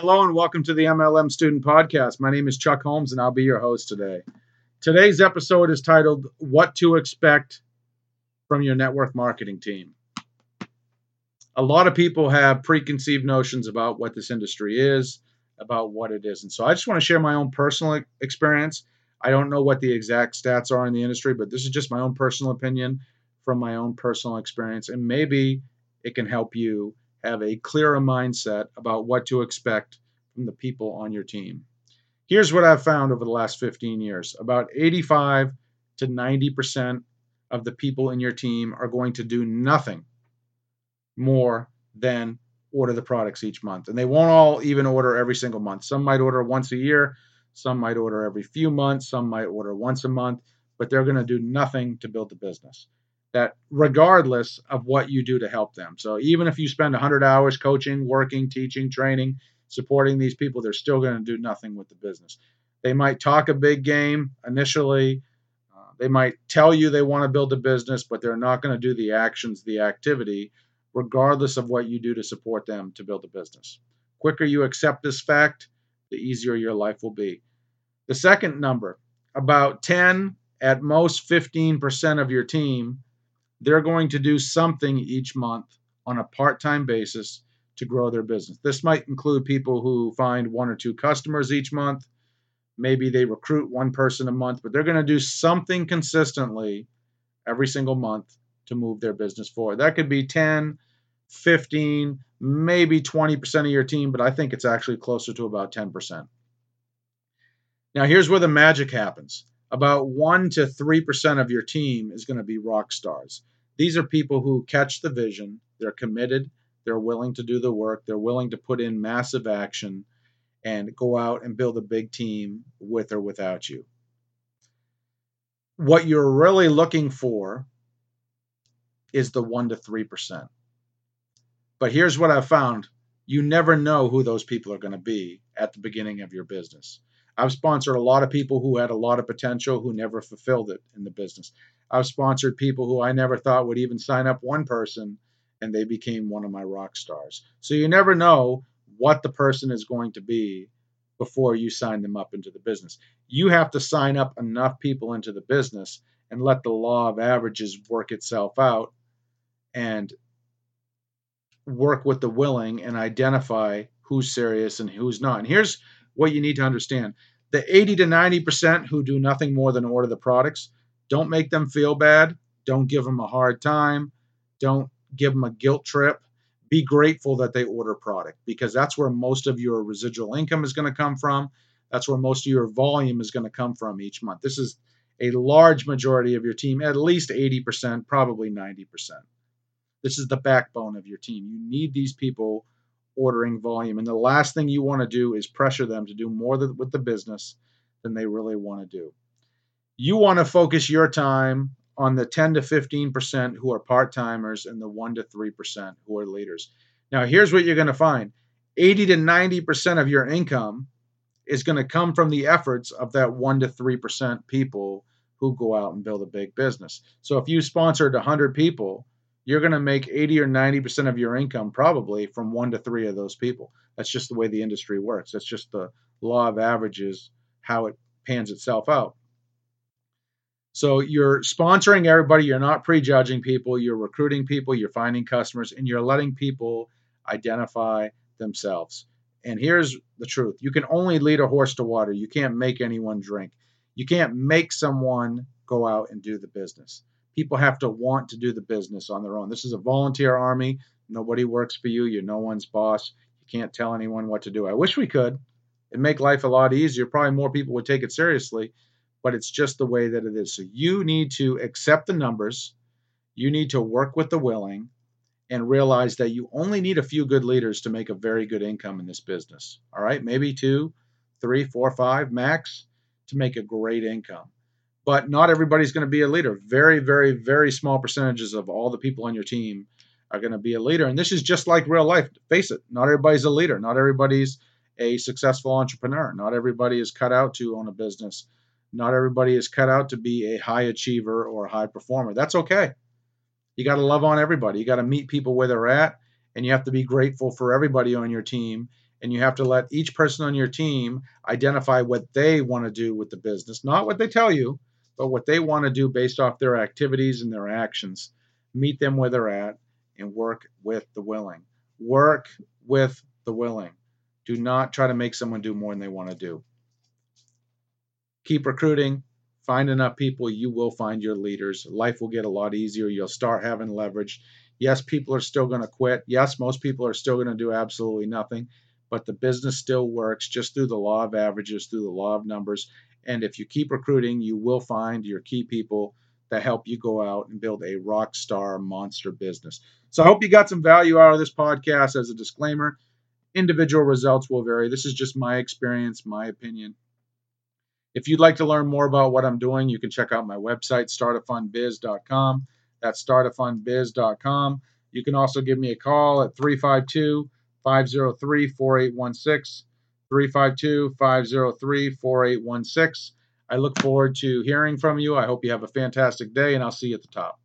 Hello and welcome to the MLM Student Podcast. My name is Chuck Holmes and I'll be your host today. Today's episode is titled What to Expect from Your Network Marketing Team. A lot of people have preconceived notions about what this industry is, about what it isn't. So I just want to share my own personal experience. I don't know what the exact stats are in the industry, but this is just my own personal opinion from my own personal experience. And maybe it can help you have a clearer mindset about what to expect from the people on your team. Here's what I've found over the last 15 years about 85 to 90% of the people in your team are going to do nothing more than order the products each month. And they won't all even order every single month. Some might order once a year, some might order every few months, some might order once a month, but they're going to do nothing to build the business that regardless of what you do to help them. So even if you spend 100 hours coaching, working, teaching, training, supporting these people, they're still going to do nothing with the business. They might talk a big game initially. Uh, they might tell you they want to build a business, but they're not going to do the actions, the activity, regardless of what you do to support them to build a business. Quicker you accept this fact, the easier your life will be. The second number, about 10, at most 15% of your team they're going to do something each month on a part time basis to grow their business. This might include people who find one or two customers each month. Maybe they recruit one person a month, but they're going to do something consistently every single month to move their business forward. That could be 10, 15, maybe 20% of your team, but I think it's actually closer to about 10%. Now, here's where the magic happens about 1 to 3% of your team is going to be rock stars. These are people who catch the vision, they're committed, they're willing to do the work, they're willing to put in massive action and go out and build a big team with or without you. What you're really looking for is the 1 to 3%. But here's what I've found you never know who those people are going to be at the beginning of your business. I've sponsored a lot of people who had a lot of potential who never fulfilled it in the business. I've sponsored people who I never thought would even sign up one person and they became one of my rock stars. So you never know what the person is going to be before you sign them up into the business. You have to sign up enough people into the business and let the law of averages work itself out and work with the willing and identify who's serious and who's not. And here's what you need to understand the 80 to 90% who do nothing more than order the products, don't make them feel bad. Don't give them a hard time. Don't give them a guilt trip. Be grateful that they order product because that's where most of your residual income is going to come from. That's where most of your volume is going to come from each month. This is a large majority of your team, at least 80%, probably 90%. This is the backbone of your team. You need these people ordering volume. And the last thing you want to do is pressure them to do more with the business than they really want to do. You want to focus your time on the 10 to 15% who are part timers and the 1 to 3% who are leaders. Now, here's what you're going to find 80 to 90% of your income is going to come from the efforts of that 1 to 3% people who go out and build a big business. So if you sponsored 100 people, you're going to make 80 or 90% of your income probably from one to three of those people. That's just the way the industry works. That's just the law of averages, how it pans itself out. So you're sponsoring everybody, you're not prejudging people, you're recruiting people, you're finding customers, and you're letting people identify themselves. And here's the truth you can only lead a horse to water, you can't make anyone drink. You can't make someone go out and do the business people have to want to do the business on their own. This is a volunteer army. Nobody works for you. You're no one's boss. You can't tell anyone what to do. I wish we could. It'd make life a lot easier. Probably more people would take it seriously, but it's just the way that it is. So you need to accept the numbers. You need to work with the willing and realize that you only need a few good leaders to make a very good income in this business. All right, maybe two, three, four, five max to make a great income but not everybody's going to be a leader. Very, very, very small percentages of all the people on your team are going to be a leader. And this is just like real life. Face it, not everybody's a leader. Not everybody's a successful entrepreneur. Not everybody is cut out to own a business. Not everybody is cut out to be a high achiever or a high performer. That's okay. You got to love on everybody. You got to meet people where they're at, and you have to be grateful for everybody on your team. and you have to let each person on your team identify what they want to do with the business, not what they tell you, but what they want to do based off their activities and their actions. Meet them where they're at and work with the willing. Work with the willing. Do not try to make someone do more than they want to do. Keep recruiting. Find enough people, you will find your leaders. Life will get a lot easier. You'll start having leverage. Yes, people are still going to quit. Yes, most people are still going to do absolutely nothing but the business still works just through the law of averages, through the law of numbers. And if you keep recruiting, you will find your key people that help you go out and build a rock star monster business. So I hope you got some value out of this podcast. As a disclaimer, individual results will vary. This is just my experience, my opinion. If you'd like to learn more about what I'm doing, you can check out my website, startafundbiz.com. That's startafundbiz.com. You can also give me a call at 352 503 4816. 352 503 4816. I look forward to hearing from you. I hope you have a fantastic day, and I'll see you at the top.